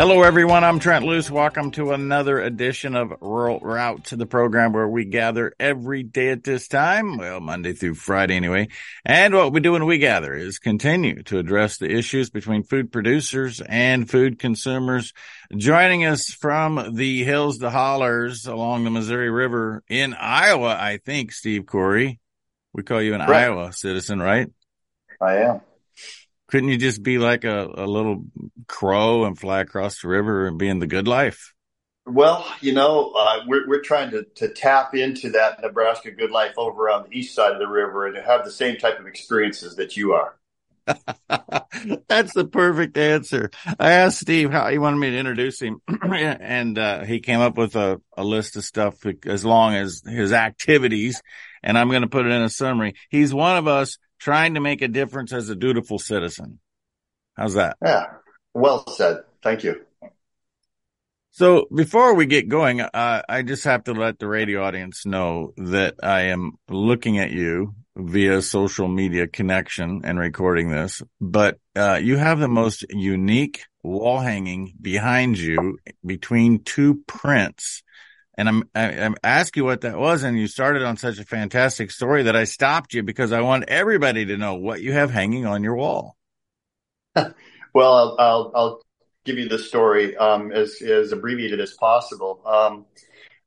Hello, everyone. I'm Trent Loos. Welcome to another edition of Rural Route to the program where we gather every day at this time. Well, Monday through Friday anyway. And what we do when we gather is continue to address the issues between food producers and food consumers. Joining us from the hills, the hollers along the Missouri River in Iowa, I think, Steve Corey. We call you an right. Iowa citizen, right? I am couldn't you just be like a, a little crow and fly across the river and be in the good life? Well, you know, uh, we're we're trying to to tap into that Nebraska good life over on the east side of the river and to have the same type of experiences that you are. That's the perfect answer. I asked Steve how he wanted me to introduce him, and uh, he came up with a, a list of stuff as long as his activities, and I'm going to put it in a summary. He's one of us trying to make a difference as a dutiful citizen. How's that? Yeah. Well said. Thank you. So before we get going, uh, I just have to let the radio audience know that I am looking at you via social media connection and recording this, but uh, you have the most unique wall hanging behind you between two prints and I'm, I, I'm ask you what that was. And you started on such a fantastic story that I stopped you because I want everybody to know what you have hanging on your wall. well, I'll, I'll, I'll, give you the story, um, as, as abbreviated as possible. Um,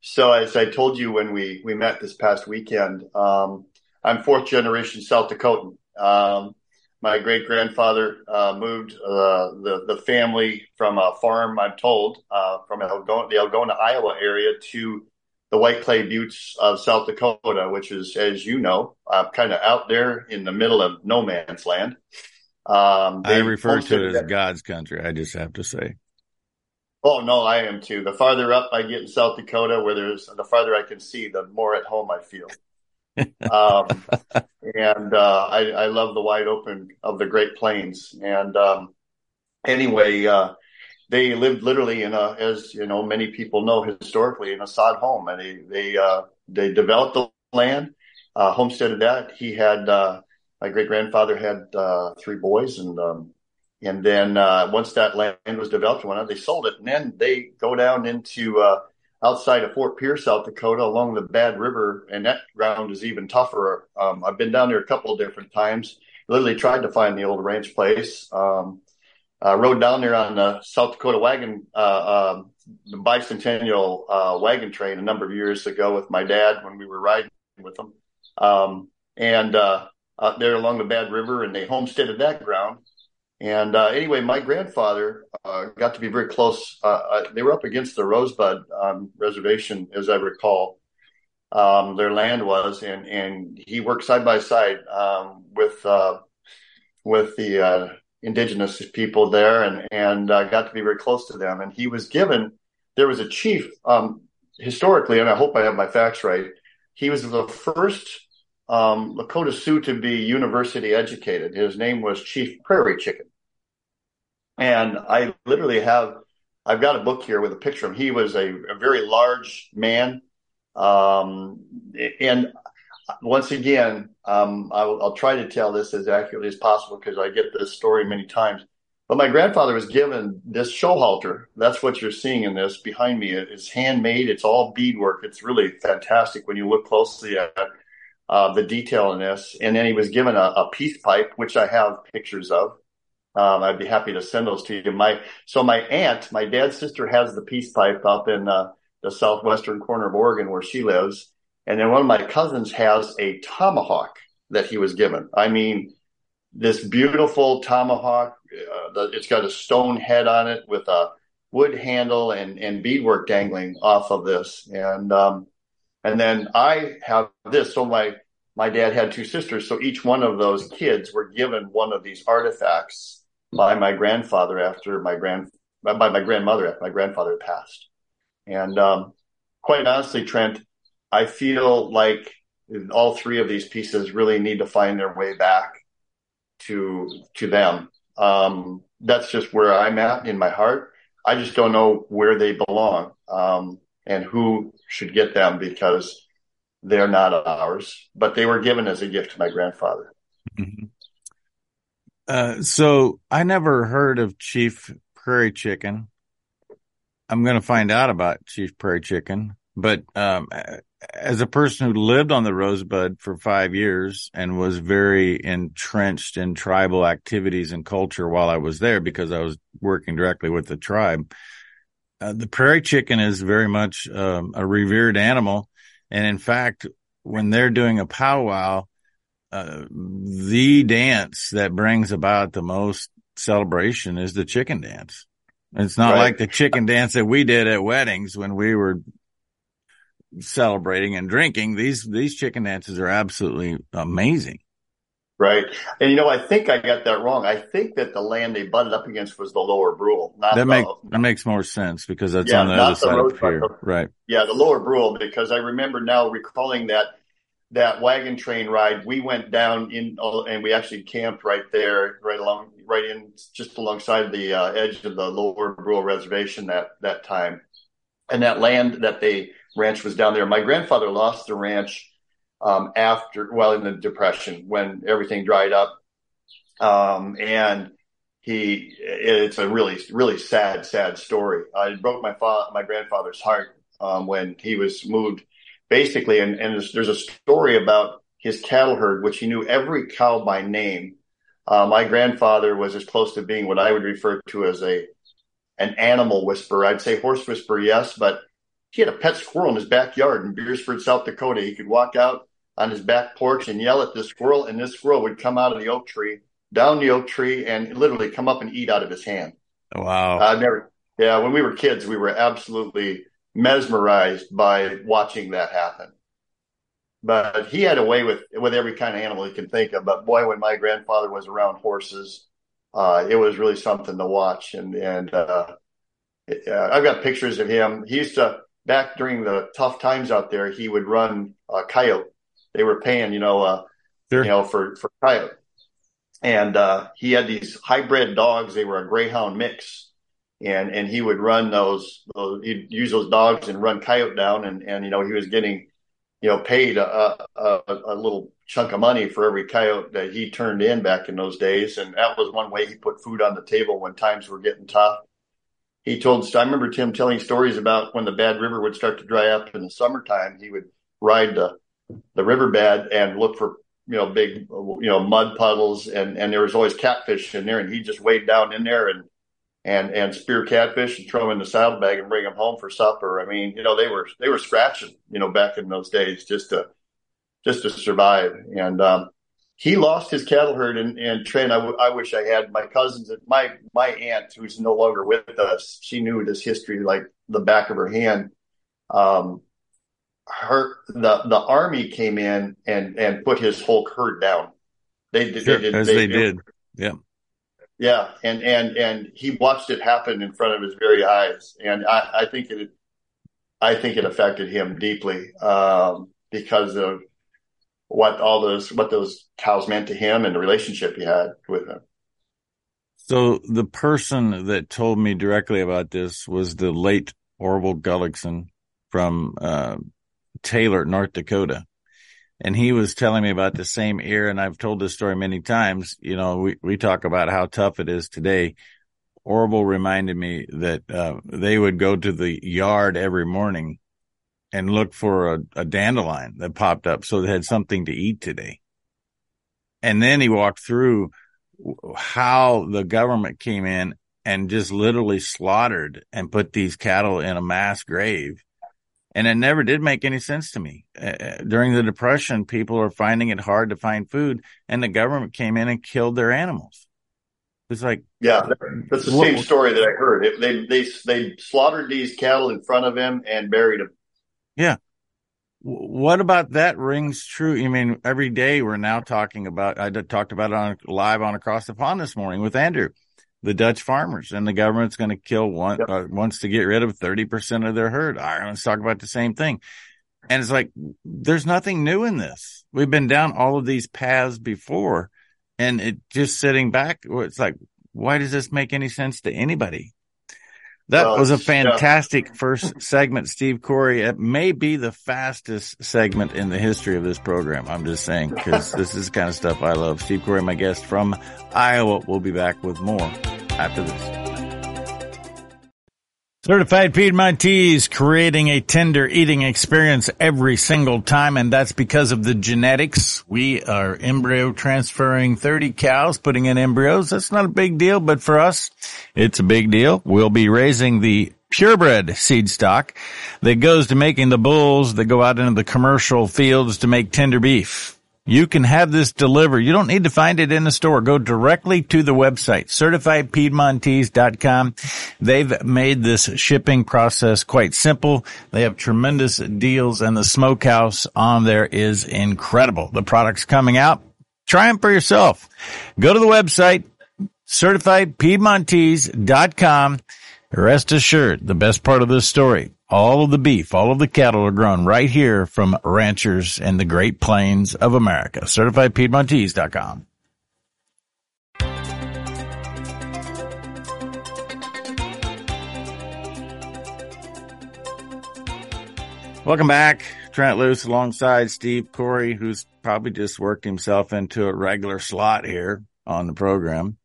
so as I told you when we, we met this past weekend, um, I'm fourth generation South Dakotan. My great grandfather uh, moved uh, the the family from a farm, I'm told, uh, from Algona, the Algona, Iowa area to the White Clay Buttes of South Dakota, which is, as you know, uh, kind of out there in the middle of no man's land. Um, I refer to it as God's country. I just have to say. Oh no, I am too. The farther up I get in South Dakota, where there's the farther I can see, the more at home I feel um, and uh, I, I, love the wide open of the Great Plains. And um, anyway, uh, they lived literally in a, as you know, many people know historically, in a sod home, and they they uh, they developed the land, uh, homesteaded that. He had uh, my great grandfather had uh, three boys, and um, and then once that land was developed, went they sold it, and then they go down into outside of Fort Pierre, South Dakota, along the Bad River, and that ground is even tougher. Um, I've been down there a couple of different times. Literally tried to find the old ranch place. Um, uh, rode down there on the South Dakota wagon, uh, uh, the bicentennial uh, wagon train a number of years ago with my dad when we were riding with them. Um, and uh, out there along the Bad River, and they homesteaded that ground. And uh, anyway, my grandfather uh, got to be very close. Uh, uh they were up against the Rosebud um, Reservation, as I recall. Um, their land was, and and he worked side by side um, with uh, with the uh, indigenous people there, and and got to be very close to them. And he was given. There was a chief um, historically, and I hope I have my facts right. He was the first um, Lakota Sioux to be university educated. His name was Chief Prairie Chicken. And I literally have, I've got a book here with a picture of him. He was a, a very large man. Um, and once again, um, I'll, I'll, try to tell this as accurately as possible because I get this story many times. But my grandfather was given this show halter. That's what you're seeing in this behind me. It's handmade. It's all beadwork. It's really fantastic when you look closely at uh, the detail in this. And then he was given a, a peace pipe, which I have pictures of. Um, I'd be happy to send those to you. My so my aunt, my dad's sister, has the peace pipe up in uh, the southwestern corner of Oregon where she lives, and then one of my cousins has a tomahawk that he was given. I mean, this beautiful tomahawk. Uh, the, it's got a stone head on it with a wood handle and and beadwork dangling off of this, and um, and then I have this. So my my dad had two sisters, so each one of those kids were given one of these artifacts by my grandfather after my grand by my grandmother after my grandfather passed. And um, quite honestly, Trent, I feel like all three of these pieces really need to find their way back to to them. Um, that's just where I'm at in my heart. I just don't know where they belong um, and who should get them because they're not ours, but they were given as a gift to my grandfather. Mm-hmm. Uh, so I never heard of Chief Prairie Chicken. I'm going to find out about Chief Prairie Chicken, but um, as a person who lived on the Rosebud for five years and was very entrenched in tribal activities and culture while I was there because I was working directly with the tribe, uh, the prairie chicken is very much um, a revered animal. And in fact, when they're doing a powwow, uh, the dance that brings about the most celebration is the chicken dance. It's not right. like the chicken dance that we did at weddings when we were celebrating and drinking. These these chicken dances are absolutely amazing. Right. And you know, I think I got that wrong. I think that the land they butted up against was the lower Brule. Not that, make, that makes more sense because that's yeah, on the other side of the here. Right. Yeah, the lower Brule, because I remember now recalling that that wagon train ride, we went down in and we actually camped right there, right along, right in just alongside the uh, edge of the lower Brule reservation that that time. And that land that they ranch was down there. My grandfather lost the ranch um, after, well, in the depression when everything dried up, um, and he, it's a really, really sad, sad story. Uh, it broke my father, my grandfather's heart um, when he was moved, basically. And, and there's, there's, a story about his cattle herd, which he knew every cow by name. Uh, my grandfather was as close to being what I would refer to as a an animal whisperer. I'd say horse whisperer, yes, but he had a pet squirrel in his backyard in Beresford, South Dakota. He could walk out on his back porch and yell at this squirrel, and this squirrel would come out of the oak tree, down the oak tree, and literally come up and eat out of his hand. Wow. I never, yeah, when we were kids, we were absolutely mesmerized by watching that happen. But he had a way with with every kind of animal he can think of. But boy, when my grandfather was around horses, uh, it was really something to watch. And and uh, I've got pictures of him. He used to back during the tough times out there, he would run uh, coyote. They were paying, you know, uh, sure. you know, for, for coyote. And, uh, he had these hybrid dogs. They were a greyhound mix. And, and he would run those, those, he'd use those dogs and run coyote down. And, and, you know, he was getting, you know, paid a, a, a little chunk of money for every coyote that he turned in back in those days. And that was one way he put food on the table when times were getting tough he told, I remember Tim telling stories about when the Bad River would start to dry up in the summertime, he would ride the, the riverbed and look for, you know, big, you know, mud puddles and, and there was always catfish in there and he just wade down in there and, and, and spear catfish and throw them in the saddlebag and bring them home for supper. I mean, you know, they were, they were scratching, you know, back in those days just to, just to survive. And, um, he lost his cattle herd and, and Trent, I, w- I wish I had my cousins, and my, my aunt who's no longer with us. She knew this history like the back of her hand. Um, her, the, the army came in and, and put his whole herd down. They did, sure, they did, as they, they did. Yeah. Yeah. And, and, and he watched it happen in front of his very eyes. And I, I think it, I think it affected him deeply, um, because of, what all those what those cows meant to him and the relationship he had with them. So the person that told me directly about this was the late Orville Gullickson from uh, Taylor, North Dakota. And he was telling me about the same era. And I've told this story many times. You know, we, we talk about how tough it is today. Orville reminded me that uh, they would go to the yard every morning and look for a, a dandelion that popped up so they had something to eat today. And then he walked through how the government came in and just literally slaughtered and put these cattle in a mass grave. And it never did make any sense to me. Uh, during the depression, people are finding it hard to find food and the government came in and killed their animals. It's like, yeah, that's the what, same story that I heard. It, they, they, they slaughtered these cattle in front of him and buried them. Yeah. What about that rings true? I mean, every day we're now talking about, I talked about it on live on Across the Pond this morning with Andrew, the Dutch farmers and the government's going to kill one, yep. uh, wants to get rid of 30% of their herd. Ireland's talking about the same thing. And it's like, there's nothing new in this. We've been down all of these paths before and it just sitting back. It's like, why does this make any sense to anybody? That well, was a fantastic yeah. first segment, Steve Corey. It may be the fastest segment in the history of this program. I'm just saying because this is the kind of stuff I love. Steve Corey, my guest from Iowa. We'll be back with more after this. Certified Piedmontese creating a tender eating experience every single time, and that's because of the genetics. We are embryo transferring 30 cows, putting in embryos. That's not a big deal, but for us, it's a big deal. We'll be raising the purebred seed stock that goes to making the bulls that go out into the commercial fields to make tender beef. You can have this delivered. You don't need to find it in the store. Go directly to the website, certifiedpiedmontese.com. They've made this shipping process quite simple. They have tremendous deals and the smokehouse on there is incredible. The product's coming out. Try them for yourself. Go to the website, certifiedpiedmontese.com. Rest assured, the best part of this story, all of the beef, all of the cattle are grown right here from ranchers in the Great Plains of America. CertifiedPiedmontese.com. Welcome back. Trent Loos alongside Steve Corey, who's probably just worked himself into a regular slot here on the program.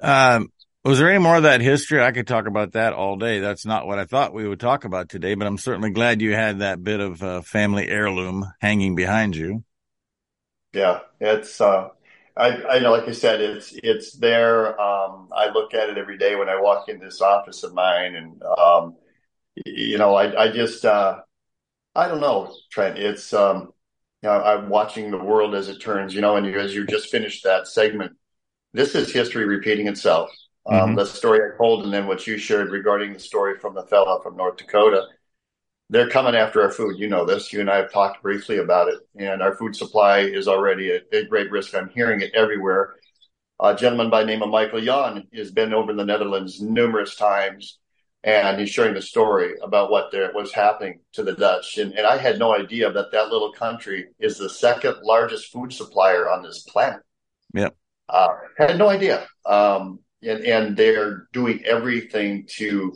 Um, was there any more of that history? I could talk about that all day. That's not what I thought we would talk about today, but I'm certainly glad you had that bit of uh, family heirloom hanging behind you. Yeah, it's, uh, I, I know, like I said, it's, it's there. Um, I look at it every day when I walk in this office of mine and, um, you know, I, I just, uh, I don't know, Trent, it's, um, you know, I'm watching the world as it turns, you know, and you, as you just finished that segment, this is history repeating itself um, mm-hmm. the story I told and then what you shared regarding the story from the fella from North Dakota. They're coming after our food. You know this. You and I have talked briefly about it, and our food supply is already at a great risk. I'm hearing it everywhere. A gentleman by the name of Michael Yon has been over in the Netherlands numerous times, and he's sharing the story about what there was happening to the Dutch. And, and I had no idea that that little country is the second largest food supplier on this planet. Yeah, Uh, had no idea. Um, and, and they're doing everything to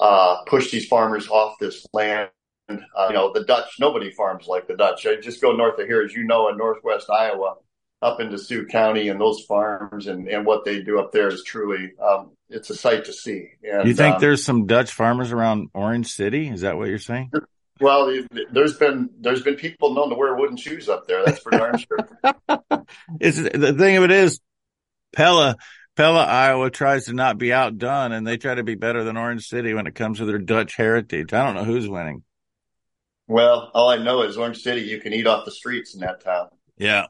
uh, push these farmers off this land. Uh, you know, the Dutch, nobody farms like the Dutch. I just go north of here, as you know, in northwest Iowa, up into Sioux County, and those farms and, and what they do up there is truly, um, it's a sight to see. And, you think um, there's some Dutch farmers around Orange City? Is that what you're saying? Well, there's been there's been people known to wear wooden shoes up there. That's for darn sure. it's the thing of it is, Pella Pella, Iowa tries to not be outdone and they try to be better than Orange City when it comes to their Dutch heritage. I don't know who's winning. Well, all I know is Orange City, you can eat off the streets in that town. Yeah.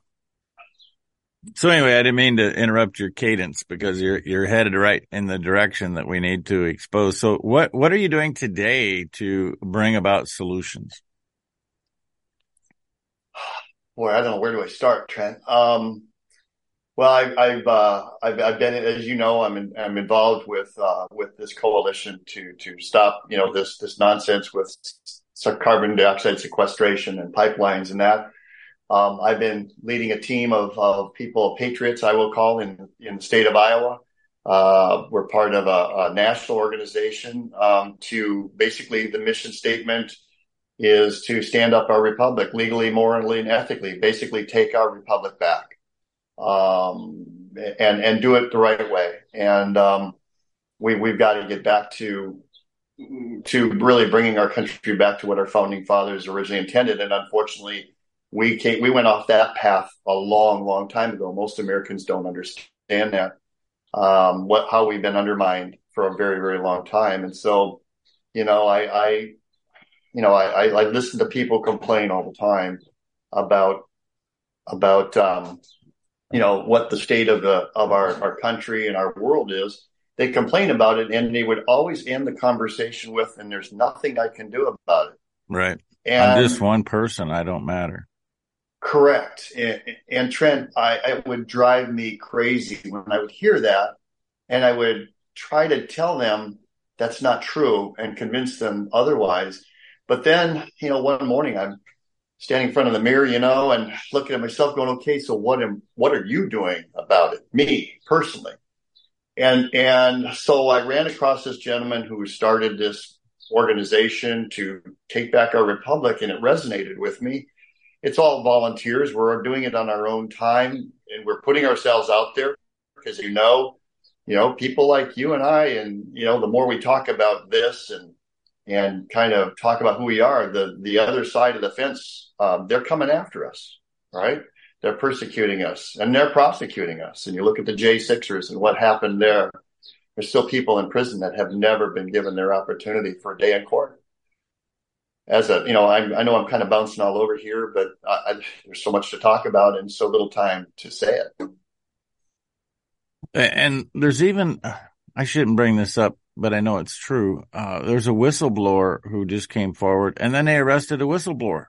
So anyway, I didn't mean to interrupt your cadence because you're you're headed right in the direction that we need to expose. So what what are you doing today to bring about solutions? Boy, I don't know where do I start, Trent. Um, well, I've I've, uh, I've, I've been as you know I'm in, I'm involved with uh, with this coalition to to stop you know this this nonsense with carbon dioxide sequestration and pipelines and that. Um, I've been leading a team of, of people, patriots, I will call in in the state of Iowa. Uh, we're part of a, a national organization um, to basically the mission statement is to stand up our republic legally, morally, and ethically. Basically, take our republic back um, and and do it the right way. And um, we we've got to get back to to really bringing our country back to what our founding fathers originally intended. And unfortunately, we came, we went off that path a long, long time ago. Most Americans don't understand that um, what how we've been undermined for a very, very long time. And so, you know, I, I you know, I, I, I listen to people complain all the time about about um, you know what the state of the of our our country and our world is they complain about it and they would always end the conversation with and there's nothing i can do about it. Right. And i'm just one person. I don't matter. Correct. And, and trent I, it would drive me crazy when i would hear that and i would try to tell them that's not true and convince them otherwise. But then you know one morning i'm standing in front of the mirror, you know, and looking at myself going, okay, so what am, what are you doing about it? Me personally. And, and so I ran across this gentleman who started this organization to take back our republic and it resonated with me. It's all volunteers. We're doing it on our own time and we're putting ourselves out there because you know, you know, people like you and I, and you know, the more we talk about this and and kind of talk about who we are, the the other side of the fence, um, they're coming after us, right? They're persecuting us and they're prosecuting us. And you look at the J6ers and what happened there. There's still people in prison that have never been given their opportunity for a day in court. As a, you know, I, I know I'm kind of bouncing all over here, but I, I, there's so much to talk about and so little time to say it. And there's even, I shouldn't bring this up, but I know it's true. Uh, there's a whistleblower who just came forward and then they arrested a whistleblower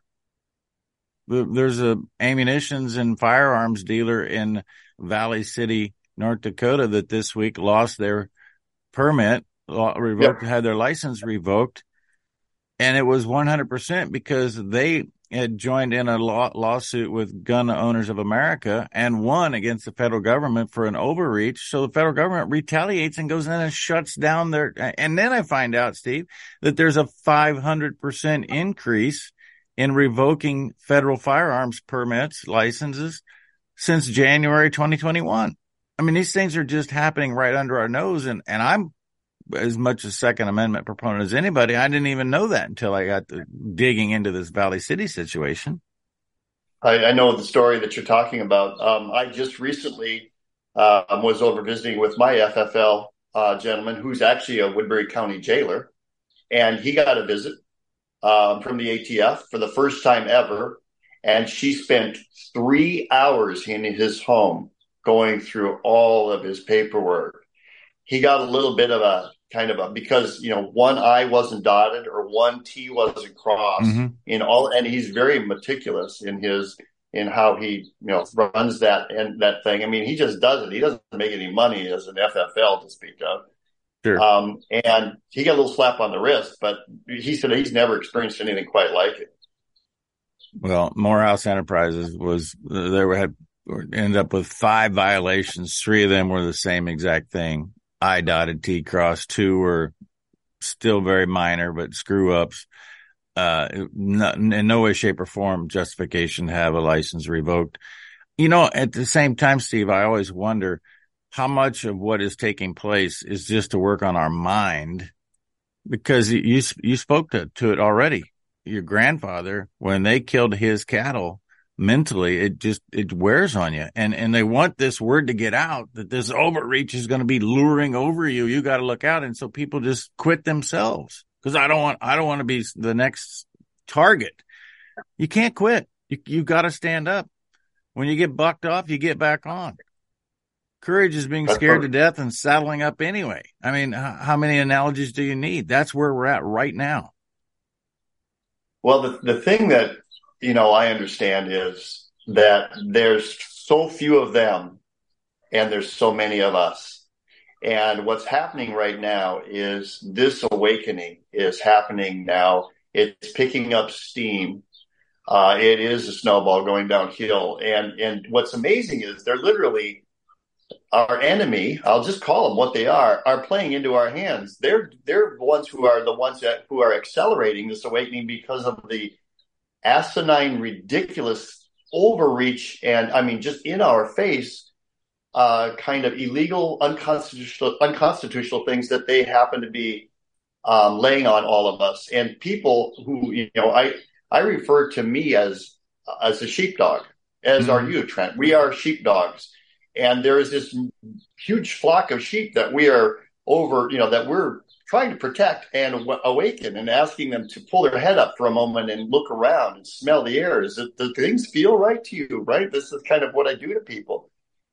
there's a ammunitions and firearms dealer in Valley City, North Dakota that this week lost their permit, revoked, yep. had their license revoked. And it was 100% because they had joined in a law, lawsuit with Gun Owners of America and won against the federal government for an overreach. So the federal government retaliates and goes in and shuts down their. And then I find out, Steve, that there's a 500% increase in revoking federal firearms permits, licenses since January 2021. I mean, these things are just happening right under our nose. And, and I'm as much a second amendment proponent as anybody. I didn't even know that until I got digging into this Valley City situation. I, I, know the story that you're talking about. Um, I just recently uh, was over visiting with my FFL uh, gentleman, who's actually a Woodbury County jailer, and he got a visit um, from the ATF for the first time ever. And she spent three hours in his home going through all of his paperwork. He got a little bit of a kind of a because you know one I wasn't dotted or one T wasn't crossed mm-hmm. in all, and he's very meticulous in his in how he you know runs that and that thing. I mean, he just does it. He doesn't make any money as an FFL to speak of. Sure. Um, and he got a little slap on the wrist, but he said he's never experienced anything quite like it. Well, Morehouse Enterprises was they were had ended up with five violations. Three of them were the same exact thing. I dotted T cross. Two were still very minor, but screw ups. Uh, not, in no way, shape, or form justification to have a license revoked. You know, at the same time, Steve, I always wonder how much of what is taking place is just to work on our mind because you you spoke to, to it already your grandfather when they killed his cattle mentally it just it wears on you. And and they want this word to get out that this overreach is going to be luring over you. You got to look out. And so people just quit themselves. Because i don't want i don't want to be the next target. You can't quit. You you got to stand up. When you get bucked off you get back on. Courage is being scared to death and saddling up anyway. I mean, how many analogies do you need? That's where we're at right now. Well, the, the thing that, you know, I understand is that there's so few of them and there's so many of us. And what's happening right now is this awakening is happening now. It's picking up steam. Uh, it is a snowball going downhill. And, and what's amazing is they're literally our enemy, I'll just call them what they are, are playing into our hands. They're they're the ones who are the ones that who are accelerating this awakening because of the asinine, ridiculous overreach and I mean just in our face uh, kind of illegal, unconstitutional, unconstitutional things that they happen to be um, laying on all of us and people who you know I I refer to me as as a sheepdog, as mm-hmm. are you, Trent. We are sheepdogs and there is this huge flock of sheep that we are over, you know, that we're trying to protect and awaken and asking them to pull their head up for a moment and look around and smell the air. Is it, do things feel right to you? Right. This is kind of what I do to people.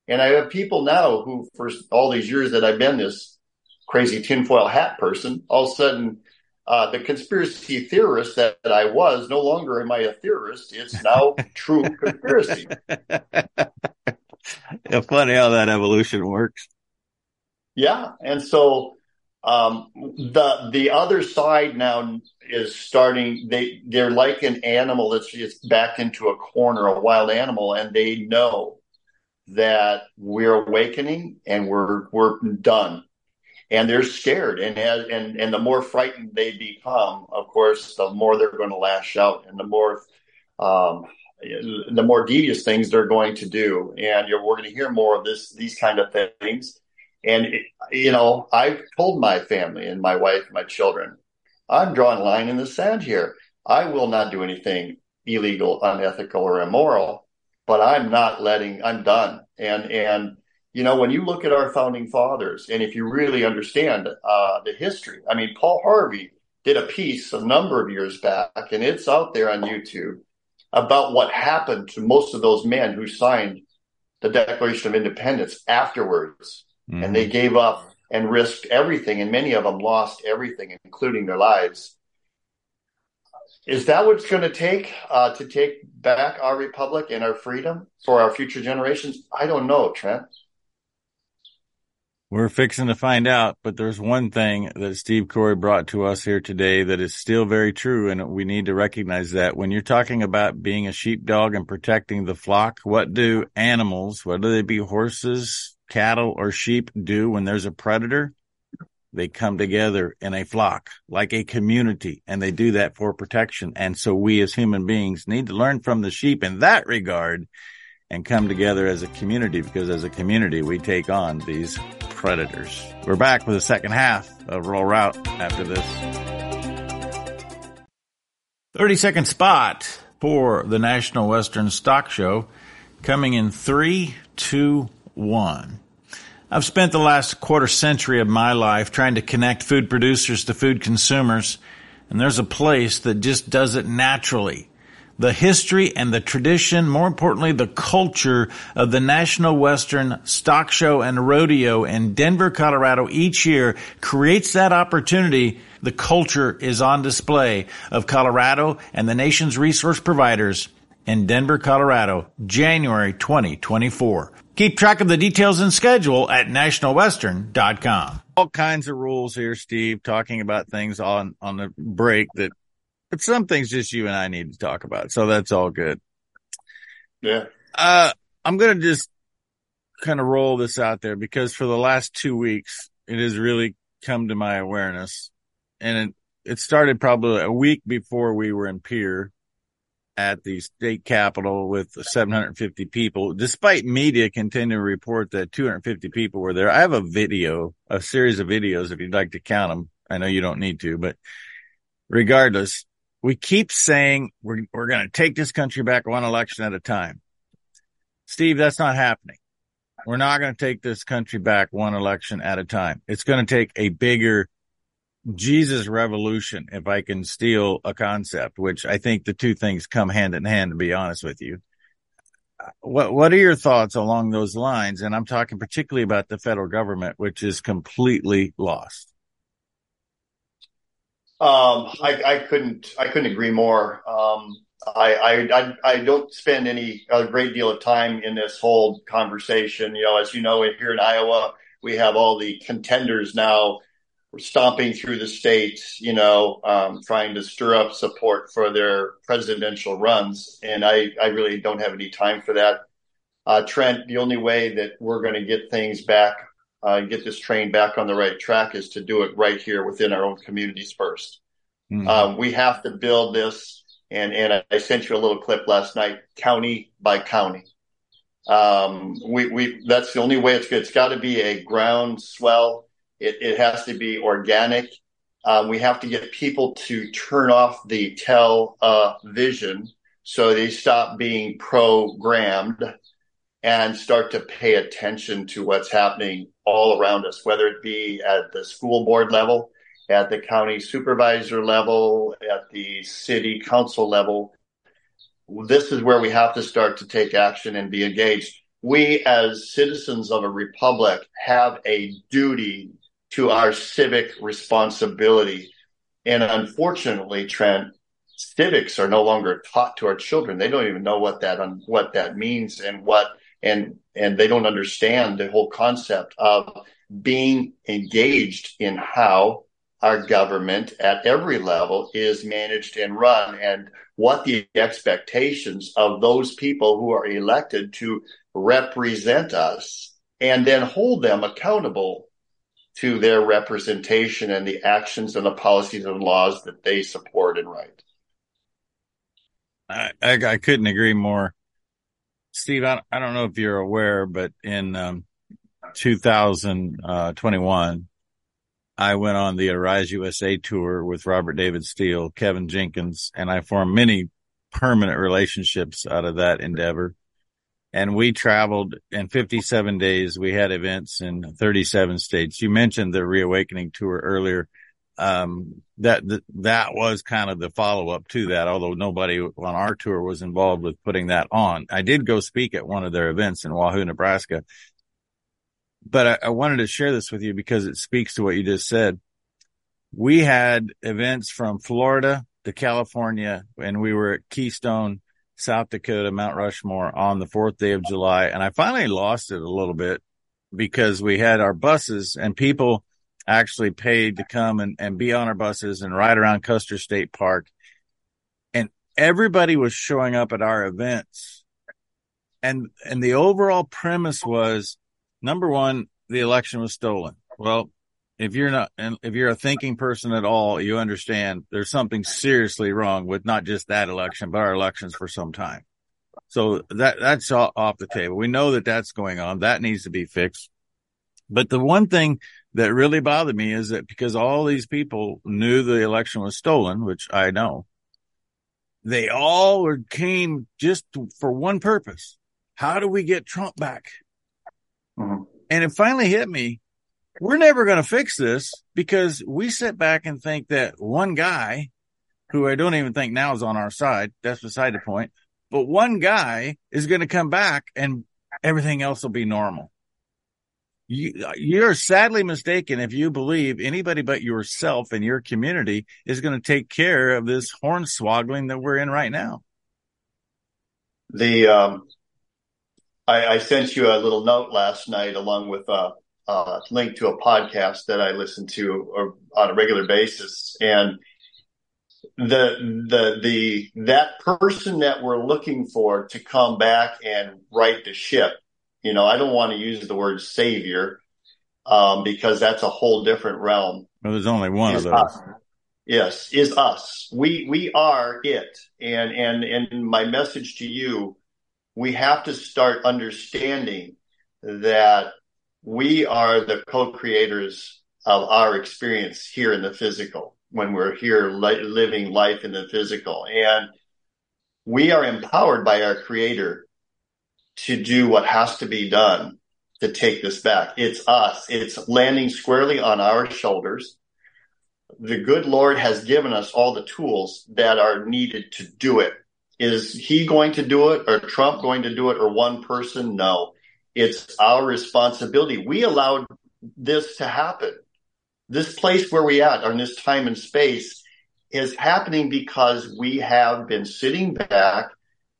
And I have people now who, for all these years that I've been this crazy tinfoil hat person, all of a sudden, uh, the conspiracy theorist that, that I was, no longer am I a theorist. It's now true conspiracy. yeah, funny how that evolution works. Yeah, and so um, the the other side now is starting. They they're like an animal that's just back into a corner, a wild animal, and they know that we're awakening and we're we're done, and they're scared. And as, and and the more frightened they become, of course, the more they're going to lash out, and the more um, the more devious things they're going to do. And we're going to hear more of this, these kind of things. And, it, you know, I've told my family and my wife, and my children, I'm drawing a line in the sand here. I will not do anything illegal, unethical, or immoral, but I'm not letting, I'm done. And, and, you know, when you look at our founding fathers, and if you really understand uh, the history, I mean, Paul Harvey did a piece a number of years back, and it's out there on YouTube about what happened to most of those men who signed the Declaration of Independence afterwards. Mm-hmm. And they gave up and risked everything, and many of them lost everything, including their lives. Is that what it's going to take uh, to take back our republic and our freedom for our future generations? I don't know, Trent. We're fixing to find out, but there's one thing that Steve Corey brought to us here today that is still very true, and we need to recognize that. When you're talking about being a sheepdog and protecting the flock, what do animals, whether they be horses, cattle, or sheep, do when there's a predator? They come together in a flock, like a community, and they do that for protection. And so we as human beings need to learn from the sheep in that regard and come together as a community because as a community, we take on these predators. We're back with the second half of Rural Route after this. 30 second spot for the National Western Stock Show coming in three, two, one. I've spent the last quarter century of my life trying to connect food producers to food consumers, and there's a place that just does it naturally the history and the tradition, more importantly, the culture of the National Western Stock Show and Rodeo in Denver, Colorado each year creates that opportunity. The culture is on display of Colorado and the nation's resource providers in Denver, Colorado, January 2024. Keep track of the details and schedule at nationalwestern.com. All kinds of rules here, Steve, talking about things on, on the break that but some things just you and I need to talk about. So that's all good. Yeah. Uh, I'm going to just kind of roll this out there because for the last two weeks, it has really come to my awareness and it, it started probably a week before we were in Pierre at the state capitol with 750 people, despite media continuing to report that 250 people were there. I have a video, a series of videos if you'd like to count them. I know you don't need to, but regardless, we keep saying we're, we're going to take this country back one election at a time. Steve, that's not happening. We're not going to take this country back one election at a time. It's going to take a bigger Jesus revolution, if I can steal a concept, which I think the two things come hand in hand, to be honest with you. What, what are your thoughts along those lines? And I'm talking particularly about the federal government, which is completely lost. Um, I, I, couldn't I couldn't agree more. Um, I, I, I don't spend any a great deal of time in this whole conversation. You know, as you know, here in Iowa, we have all the contenders now stomping through the states. You know, um, trying to stir up support for their presidential runs, and I, I really don't have any time for that. Uh, Trent, the only way that we're going to get things back uh, get this train back on the right track is to do it right here within our own communities 1st mm-hmm. um, we have to build this, and and I sent you a little clip last night, county by county. Um, we we that's the only way it's good. It's got to be a groundswell. It it has to be organic. Um, we have to get people to turn off the tell uh, vision so they stop being programmed and start to pay attention to what's happening all around us, whether it be at the school board level, at the county supervisor level, at the city council level. This is where we have to start to take action and be engaged. We, as citizens of a republic, have a duty to our civic responsibility. And unfortunately, Trent, civics are no longer taught to our children. They don't even know what that what that means and what and and they don't understand the whole concept of being engaged in how our government at every level is managed and run and what the expectations of those people who are elected to represent us and then hold them accountable to their representation and the actions and the policies and laws that they support and write. I, I, I couldn't agree more. Steve, I, I don't know if you're aware, but in um, 2021, I went on the Arise USA tour with Robert David Steele, Kevin Jenkins, and I formed many permanent relationships out of that endeavor. And we traveled in 57 days. We had events in 37 states. You mentioned the Reawakening tour earlier. Um, that, that was kind of the follow up to that, although nobody on our tour was involved with putting that on. I did go speak at one of their events in Wahoo, Nebraska, but I, I wanted to share this with you because it speaks to what you just said. We had events from Florida to California and we were at Keystone, South Dakota, Mount Rushmore on the fourth day of July. And I finally lost it a little bit because we had our buses and people actually paid to come and, and be on our buses and ride around Custer State Park. And everybody was showing up at our events. And, and the overall premise was number one, the election was stolen. Well, if you're not, and if you're a thinking person at all, you understand there's something seriously wrong with not just that election, but our elections for some time. So that, that's off the table. We know that that's going on. That needs to be fixed. But the one thing that really bothered me is that because all these people knew the election was stolen, which I know, they all came just for one purpose. How do we get Trump back? Mm-hmm. And it finally hit me. We're never going to fix this because we sit back and think that one guy who I don't even think now is on our side. That's beside the point. But one guy is going to come back and everything else will be normal. You, you're sadly mistaken if you believe anybody but yourself and your community is going to take care of this hornswoggling that we're in right now. The um, I, I, sent you a little note last night along with a, a, link to a podcast that I listen to or, on a regular basis. And the, the, the, that person that we're looking for to come back and right the ship, you know, I don't want to use the word savior, um, because that's a whole different realm. Well, there's only one of those. Us. Yes, is us. We, we are it. And, and, and my message to you we have to start understanding that we are the co-creators of our experience here in the physical when we're here li- living life in the physical and we are empowered by our creator to do what has to be done to take this back. It's us. It's landing squarely on our shoulders. The good Lord has given us all the tools that are needed to do it. Is he going to do it or Trump going to do it or one person? No. It's our responsibility. We allowed this to happen. This place where we at on this time and space is happening because we have been sitting back.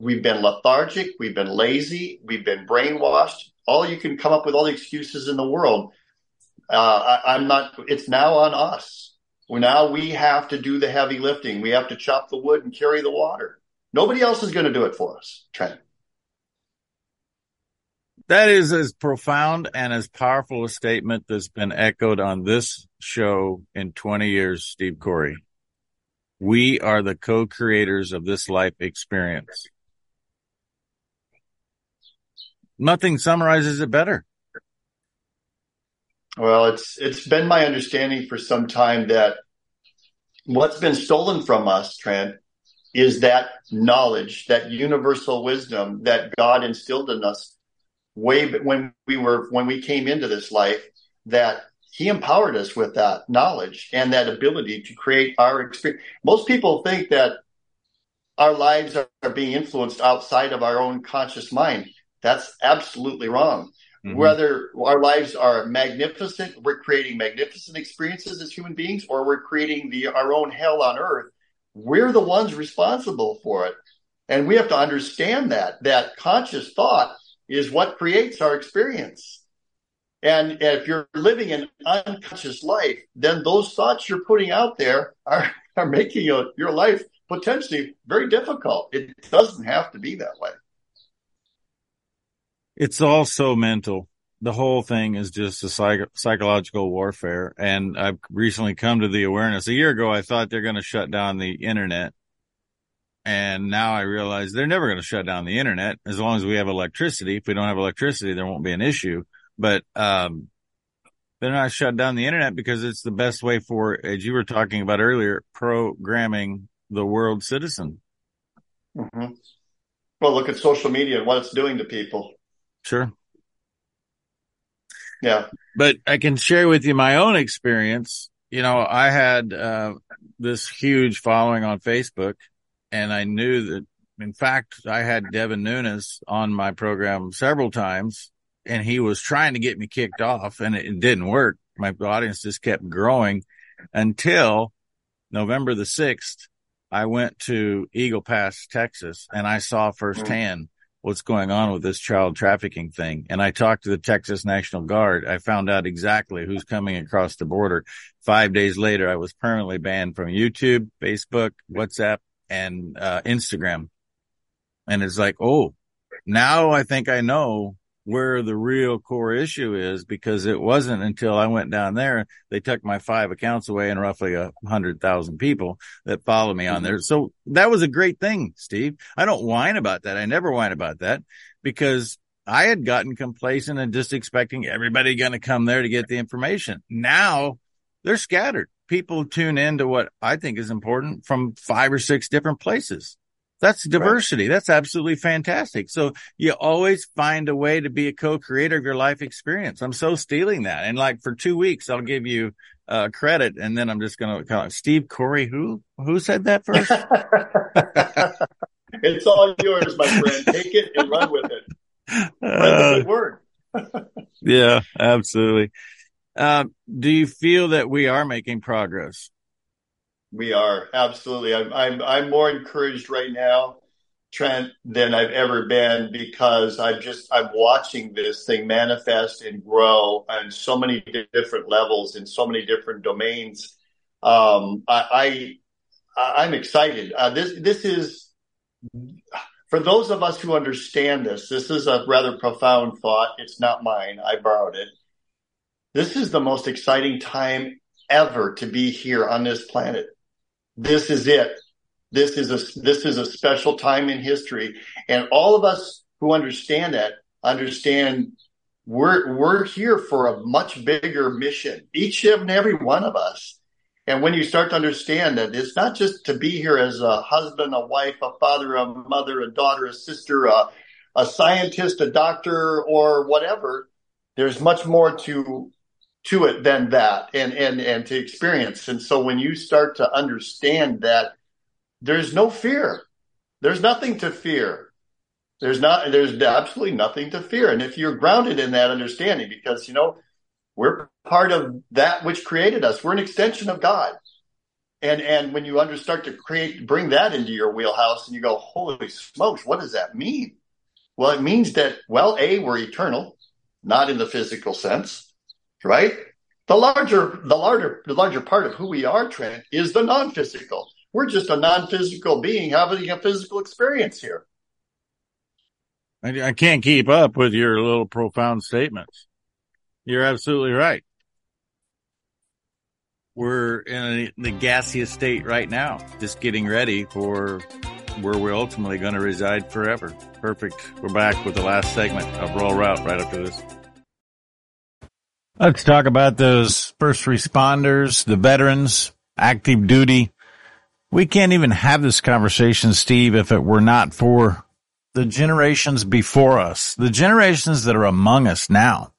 We've been lethargic. We've been lazy. We've been brainwashed. All you can come up with all the excuses in the world. Uh, I, I'm not, it's now on us. Now we have to do the heavy lifting. We have to chop the wood and carry the water. Nobody else is going to do it for us, Trent. That is as profound and as powerful a statement that's been echoed on this show in 20 years, Steve Corey. We are the co-creators of this life experience. Nothing summarizes it better. Well, it's it's been my understanding for some time that what's been stolen from us, Trent, is that knowledge, that universal wisdom that God instilled in us way when we were when we came into this life that he empowered us with that knowledge and that ability to create our experience. Most people think that our lives are, being influenced outside of our own conscious mind. That's absolutely wrong. Mm-hmm. Whether our lives are magnificent, we're creating magnificent experiences as human beings, or we're creating the our own hell on earth we're the ones responsible for it. And we have to understand that, that conscious thought is what creates our experience. And if you're living an unconscious life, then those thoughts you're putting out there are, are making your, your life potentially very difficult. It doesn't have to be that way. It's all so mental the whole thing is just a psych- psychological warfare. And I've recently come to the awareness. A year ago, I thought they're going to shut down the internet. And now I realize they're never going to shut down the internet as long as we have electricity. If we don't have electricity, there won't be an issue. but, um, they're not shut down the internet because it's the best way for, as you were talking about earlier, programming the world citizen. Mm-hmm. Well, look at social media and what it's doing to people. Sure. Yeah. But I can share with you my own experience. You know, I had uh, this huge following on Facebook, and I knew that, in fact, I had Devin Nunes on my program several times, and he was trying to get me kicked off, and it, it didn't work. My audience just kept growing until November the 6th. I went to Eagle Pass, Texas, and I saw firsthand what's going on with this child trafficking thing. And I talked to the Texas National Guard. I found out exactly who's coming across the border. Five days later, I was permanently banned from YouTube, Facebook, WhatsApp, and uh, Instagram. And it's like, oh, now I think I know where the real core issue is because it wasn't until I went down there, they took my five accounts away and roughly a hundred thousand people that follow me on mm-hmm. there. So that was a great thing, Steve. I don't whine about that. I never whine about that because I had gotten complacent and just expecting everybody going to come there to get the information. Now they're scattered. People tune into what I think is important from five or six different places. That's diversity. Right. That's absolutely fantastic. So you always find a way to be a co-creator of your life experience. I'm so stealing that. And like for two weeks, I'll give you uh, credit and then I'm just going to call it Steve Corey. Who, who said that first? it's all yours, my friend. Take it and run with it. That's a good word. yeah, absolutely. Um, do you feel that we are making progress? We are absolutely. I'm, I'm I'm more encouraged right now, Trent, than I've ever been because I'm just I'm watching this thing manifest and grow on so many different levels in so many different domains. Um, I, I am excited. Uh, this this is for those of us who understand this. This is a rather profound thought. It's not mine. I borrowed it. This is the most exciting time ever to be here on this planet this is it. This is a this is a special time in history, and all of us who understand that understand we're we're here for a much bigger mission. Each and every one of us. And when you start to understand that it's not just to be here as a husband, a wife, a father, a mother, a daughter, a sister, a, a scientist, a doctor, or whatever, there's much more to to it than that and, and, and to experience. And so when you start to understand that there's no fear, there's nothing to fear. There's not, there's absolutely nothing to fear. And if you're grounded in that understanding, because, you know, we're part of that which created us. We're an extension of God. And, and when you under, start to create, bring that into your wheelhouse and you go, holy smokes, what does that mean? Well, it means that, well, A, we're eternal, not in the physical sense right? The larger, the larger, the larger part of who we are, Trent, is the non-physical. We're just a non-physical being having a physical experience here. I, I can't keep up with your little profound statements. You're absolutely right. We're in the gaseous state right now, just getting ready for where we're ultimately going to reside forever. Perfect. We're back with the last segment of Rural Route right after this. Let's talk about those first responders, the veterans, active duty. We can't even have this conversation, Steve, if it were not for the generations before us, the generations that are among us now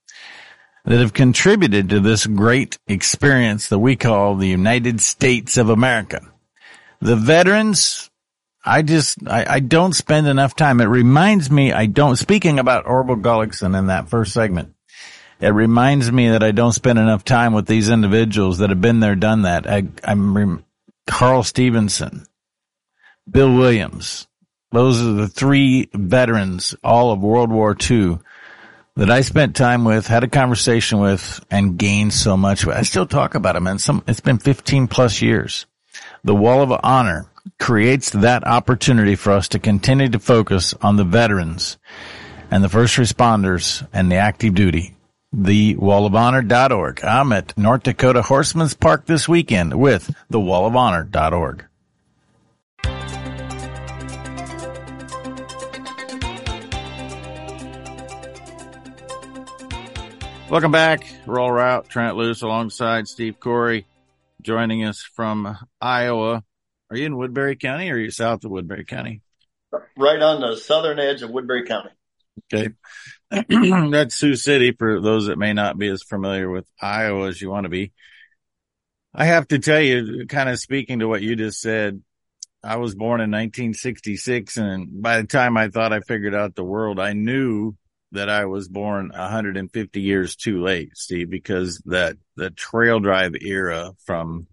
that have contributed to this great experience that we call the United States of America. The veterans, I just, I, I don't spend enough time. It reminds me, I don't, speaking about Orville Gullickson in that first segment, it reminds me that I don't spend enough time with these individuals that have been there, done that. I, I'm rem- Carl Stevenson, Bill Williams. Those are the three veterans, all of World War II that I spent time with, had a conversation with, and gained so much. I still talk about them, and some, it's been 15 plus years. The Wall of Honor creates that opportunity for us to continue to focus on the veterans and the first responders and the active duty thewallofhonor.org. I'm at North Dakota Horsemen's Park this weekend with thewallofhonor.org. Welcome back. Rural Route, Trent Loos alongside Steve Corey joining us from Iowa. Are you in Woodbury County or are you south of Woodbury County? Right on the southern edge of Woodbury County. Okay. That's Sioux City for those that may not be as familiar with Iowa as you want to be. I have to tell you, kind of speaking to what you just said, I was born in 1966 and by the time I thought I figured out the world, I knew that I was born 150 years too late, Steve, because that the trail drive era from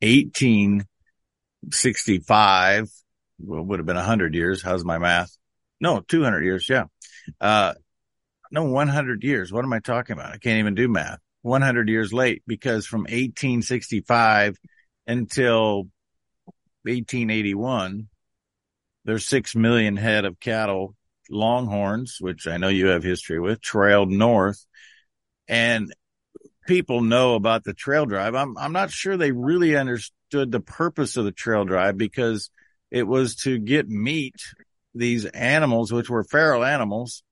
1865 well, would have been 100 years. How's my math? No, 200 years. Yeah. Uh, no, 100 years. What am I talking about? I can't even do math. 100 years late because from 1865 until 1881, there's 6 million head of cattle Longhorns, which I know you have history with, trailed north and people know about the trail drive. I'm, I'm not sure they really understood the purpose of the trail drive because it was to get meat, these animals, which were feral animals,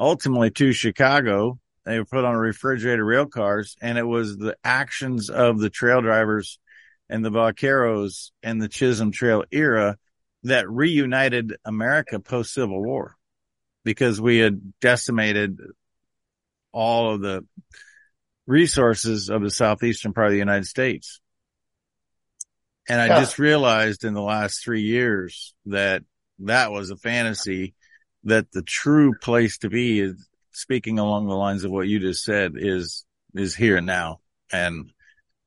ultimately to Chicago. They were put on refrigerated rail cars and it was the actions of the trail drivers and the vaqueros and the Chisholm Trail era that reunited America post Civil War because we had decimated all of the resources of the southeastern part of the United States. And I yeah. just realized in the last three years that that was a fantasy that the true place to be is speaking along the lines of what you just said is, is here and now. And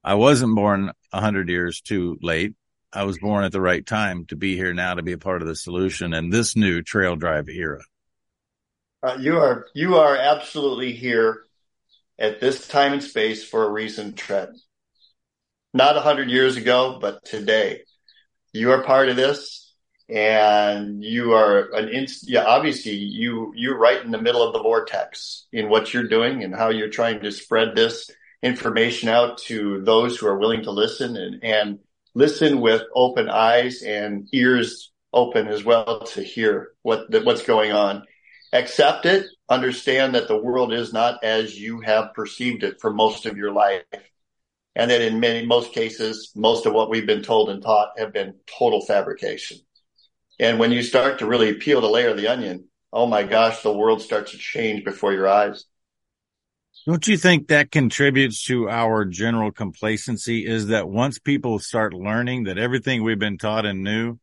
I wasn't born a hundred years too late. I was born at the right time to be here now to be a part of the solution in this new trail drive era. Uh, you are you are absolutely here at this time and space for a reason, Trent. Not a hundred years ago, but today. You are part of this, and you are an inst- yeah. Obviously, you you're right in the middle of the vortex in what you're doing and how you're trying to spread this information out to those who are willing to listen and and listen with open eyes and ears open as well to hear what what's going on accept it, understand that the world is not as you have perceived it for most of your life. And that in many, most cases, most of what we've been told and taught have been total fabrication. And when you start to really peel the layer of the onion, oh my gosh, the world starts to change before your eyes. Don't you think that contributes to our general complacency is that once people start learning that everything we've been taught and knew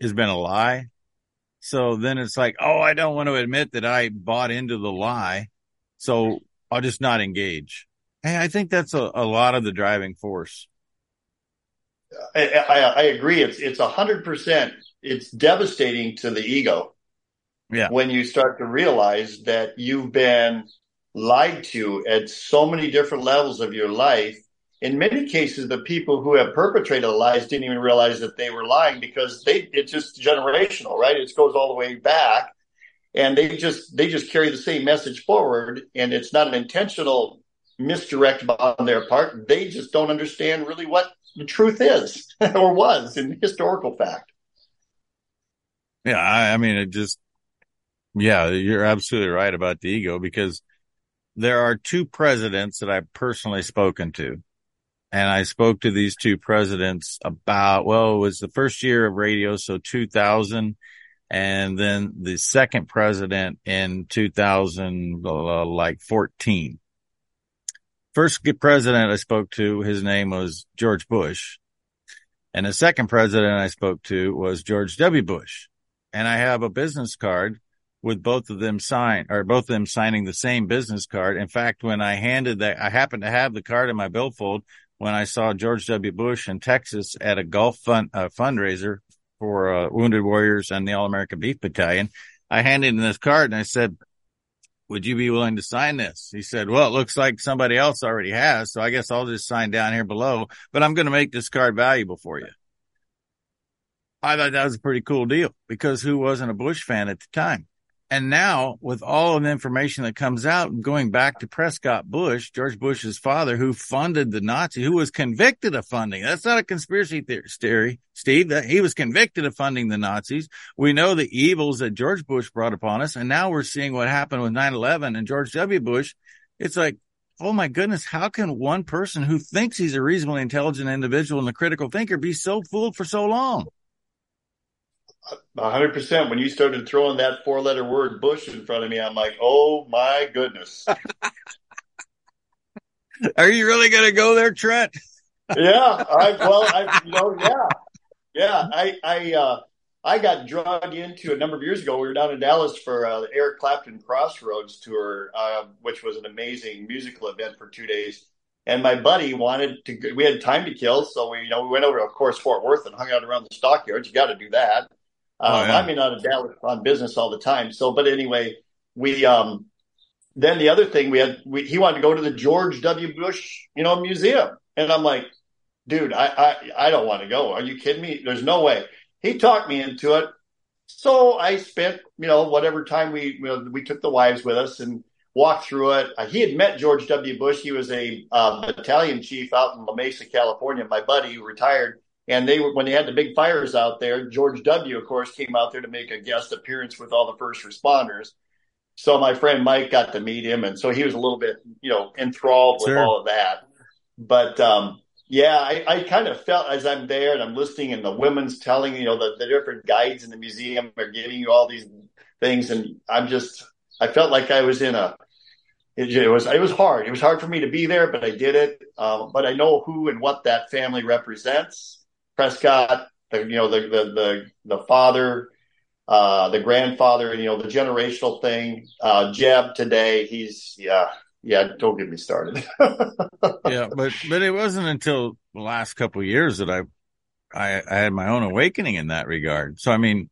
has been a lie, so then it's like, oh, I don't want to admit that I bought into the lie. So I'll just not engage. Hey, I think that's a, a lot of the driving force. I, I, I agree. It's, it's a hundred percent. It's devastating to the ego. Yeah. When you start to realize that you've been lied to at so many different levels of your life in many cases, the people who have perpetrated the lies didn't even realize that they were lying because they it's just generational, right? It goes all the way back, and they just they just carry the same message forward, and it's not an intentional misdirect on their part. They just don't understand really what the truth is or was in historical fact. Yeah, I, I mean, it just yeah, you're absolutely right about the ego because there are two presidents that I've personally spoken to and I spoke to these two presidents about, well, it was the first year of radio. So 2000 and then the second president in 2000, uh, like 14. First president I spoke to, his name was George Bush. And the second president I spoke to was George W. Bush. And I have a business card with both of them sign or both of them signing the same business card. In fact, when I handed that, I happened to have the card in my billfold when I saw George W. Bush in Texas at a golf fund, uh, fundraiser for uh, Wounded Warriors and the All American Beef Battalion. I handed him this card and I said, would you be willing to sign this? He said, well, it looks like somebody else already has. So I guess I'll just sign down here below, but I'm going to make this card valuable for you. I thought that was a pretty cool deal because who wasn't a Bush fan at the time? And now with all of the information that comes out going back to Prescott Bush, George Bush's father, who funded the Nazi, who was convicted of funding. That's not a conspiracy theory, Steve. That he was convicted of funding the Nazis. We know the evils that George Bush brought upon us. And now we're seeing what happened with 9-11 and George W. Bush it's like, oh my goodness, how can one person who thinks he's a reasonably intelligent individual and a critical thinker be so fooled for so long? Hundred percent. When you started throwing that four letter word Bush in front of me, I'm like, oh my goodness. Are you really going to go there, Trent? yeah. I, well, I, you know, yeah, yeah. I, I, uh, I got dragged into a number of years ago. We were down in Dallas for uh, the Eric Clapton Crossroads tour, uh, which was an amazing musical event for two days. And my buddy wanted to. We had time to kill, so we, you know, we went over, of course, Fort Worth and hung out around the stockyards. You got to do that. Um, oh, yeah. I'm in out of Dallas on business all the time. So, but anyway, we um, then the other thing we had, we, he wanted to go to the George W. Bush, you know, museum, and I'm like, dude, I, I, I don't want to go. Are you kidding me? There's no way. He talked me into it. So I spent, you know, whatever time we, you know, we took the wives with us and walked through it. Uh, he had met George W. Bush. He was a uh, battalion chief out in La Mesa, California. My buddy who retired and they were when they had the big fires out there. George W. of course came out there to make a guest appearance with all the first responders. So my friend Mike got to meet him, and so he was a little bit you know enthralled with all of that. But um, yeah, I, I kind of felt as I'm there and I'm listening, and the women's telling you know the, the different guides in the museum are giving you all these things, and I'm just I felt like I was in a it, it, was it was hard. It was hard for me to be there, but I did it. Um, but I know who and what that family represents, Prescott, the, you know, the, the, the, the father, uh, the grandfather, you know, the generational thing. Uh, Jeb today, he's, yeah, yeah, don't get me started. yeah, but, but it wasn't until the last couple years that I, I, I had my own awakening in that regard. So, I mean,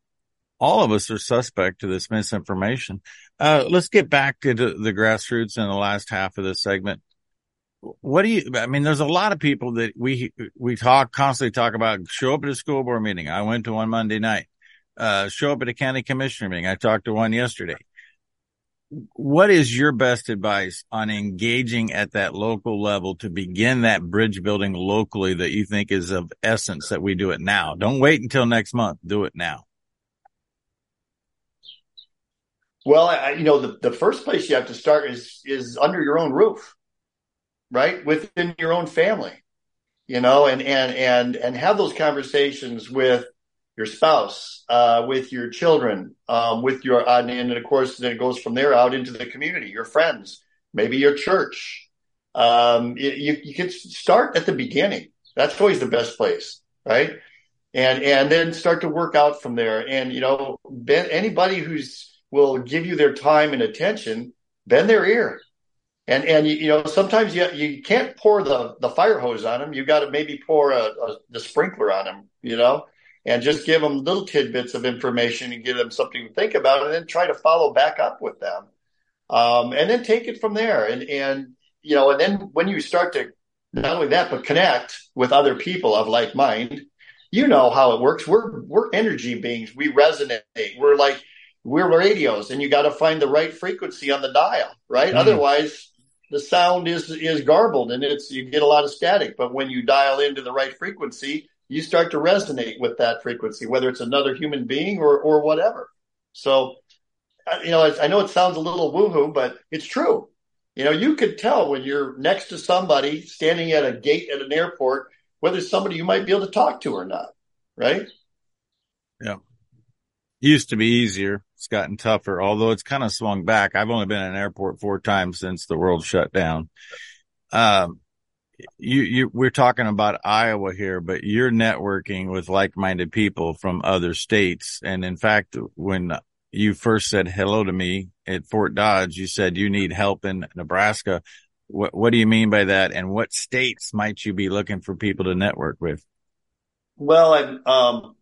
all of us are suspect to this misinformation. Uh, let's get back to the grassroots in the last half of this segment what do you, I mean, there's a lot of people that we, we talk, constantly talk about show up at a school board meeting. I went to one Monday night, uh, show up at a county commissioner meeting. I talked to one yesterday. What is your best advice on engaging at that local level to begin that bridge building locally that you think is of essence that we do it now? Don't wait until next month. Do it now. Well, I, you know, the, the first place you have to start is, is under your own roof right? Within your own family you know and and and and have those conversations with your spouse uh, with your children um, with your uh, and of course then it goes from there out into the community your friends maybe your church. Um, you, you can start at the beginning. That's always the best place right? And and then start to work out from there. And you know anybody who's will give you their time and attention bend their ear and and you, know sometimes you you can't pour the the fire hose on them. You got to maybe pour a, a, the sprinkler on them, you know, and just give them little tidbits of information and give them something to think about, and then try to follow back up with them, um, and then take it from there. And and you know, and then when you start to not only that but connect with other people of like mind, you know how it works. We're we're energy beings. We resonate. We're like we're radios, and you got to find the right frequency on the dial, right? Mm. Otherwise the sound is is garbled and it's you get a lot of static. But when you dial into the right frequency, you start to resonate with that frequency, whether it's another human being or or whatever. So, you know, I know it sounds a little woohoo, but it's true. You know, you could tell when you're next to somebody standing at a gate at an airport whether it's somebody you might be able to talk to or not, right? Yeah. Used to be easier it's gotten tougher, although it's kind of swung back. I've only been in an airport four times since the world shut down. Um, you, you, we're talking about Iowa here, but you're networking with like-minded people from other states. And in fact, when you first said hello to me at Fort Dodge, you said you need help in Nebraska. What, what do you mean by that? And what states might you be looking for people to network with? Well, I, um,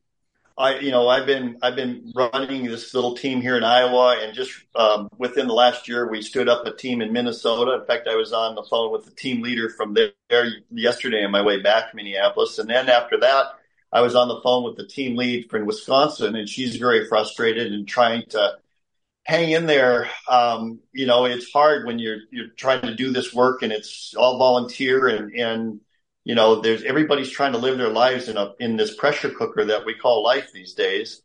I, you know, I've been I've been running this little team here in Iowa, and just um, within the last year, we stood up a team in Minnesota. In fact, I was on the phone with the team leader from there yesterday on my way back to Minneapolis, and then after that, I was on the phone with the team lead from Wisconsin, and she's very frustrated and trying to hang in there. Um, you know, it's hard when you're you're trying to do this work, and it's all volunteer, and and you know, there's everybody's trying to live their lives in a in this pressure cooker that we call life these days.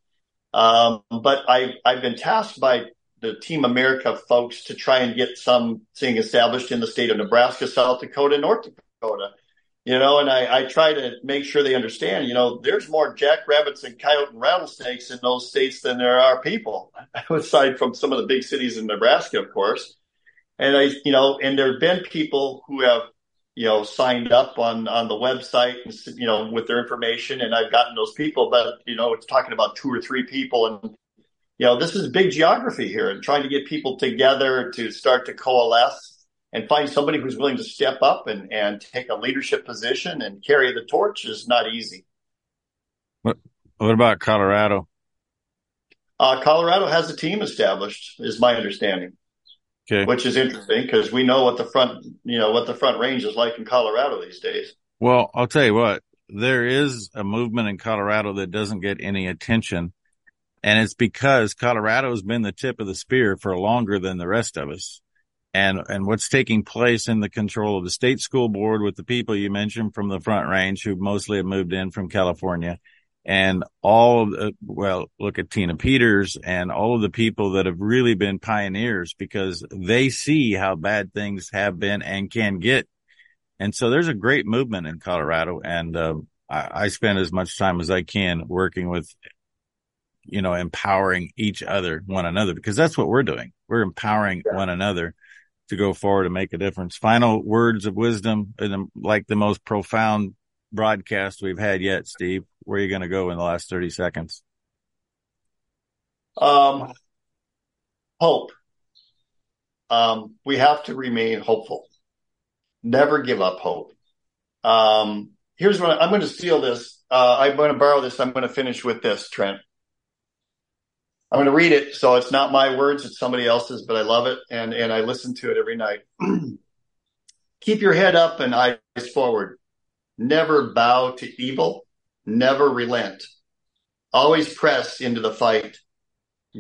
Um, but I I've been tasked by the Team America folks to try and get something established in the state of Nebraska, South Dakota, North Dakota. You know, and I, I try to make sure they understand, you know, there's more jackrabbits and coyote and rattlesnakes in those states than there are people, aside from some of the big cities in Nebraska, of course. And I, you know, and there have been people who have, you know, signed up on, on the website and, you know, with their information and I've gotten those people, but, you know, it's talking about two or three people and, you know, this is big geography here and trying to get people together to start to coalesce and find somebody who's willing to step up and, and take a leadership position and carry the torch is not easy. What, what about Colorado? Uh, Colorado has a team established, is my understanding. Okay. Which is interesting because we know what the front, you know, what the front range is like in Colorado these days. Well, I'll tell you what, there is a movement in Colorado that doesn't get any attention. And it's because Colorado has been the tip of the spear for longer than the rest of us and and what's taking place in the control of the state school board with the people you mentioned from the front range who mostly have moved in from California and all of the, well look at Tina Peters and all of the people that have really been pioneers because they see how bad things have been and can get and so there's a great movement in Colorado and uh, I, I spend as much time as I can working with you know empowering each other one another because that's what we're doing we're empowering yeah. one another to go forward and make a difference. Final words of wisdom, like the most profound broadcast we've had yet, Steve. Where are you going to go in the last 30 seconds? Um, hope. Um, we have to remain hopeful. Never give up hope. Um, here's what I, I'm going to steal this. Uh, I'm going to borrow this. I'm going to finish with this, Trent. I'm going to read it. So it's not my words, it's somebody else's, but I love it. And, and I listen to it every night. Keep your head up and eyes forward. Never bow to evil. Never relent. Always press into the fight.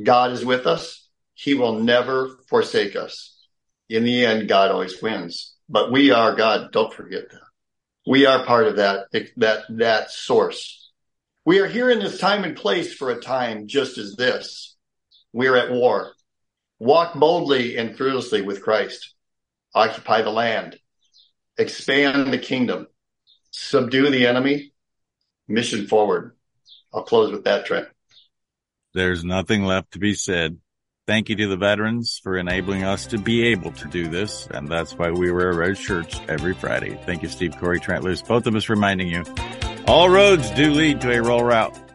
God is with us. He will never forsake us. In the end, God always wins, but we are God. Don't forget that. We are part of that, that, that source. We are here in this time and place for a time just as this. We are at war. Walk boldly and fearlessly with Christ. Occupy the land. Expand the kingdom. Subdue the enemy. Mission forward. I'll close with that, Trent. There's nothing left to be said. Thank you to the veterans for enabling us to be able to do this. And that's why we wear red shirts every Friday. Thank you, Steve Corey, Trent Loos, both of us reminding you all roads do lead to a Rural Route.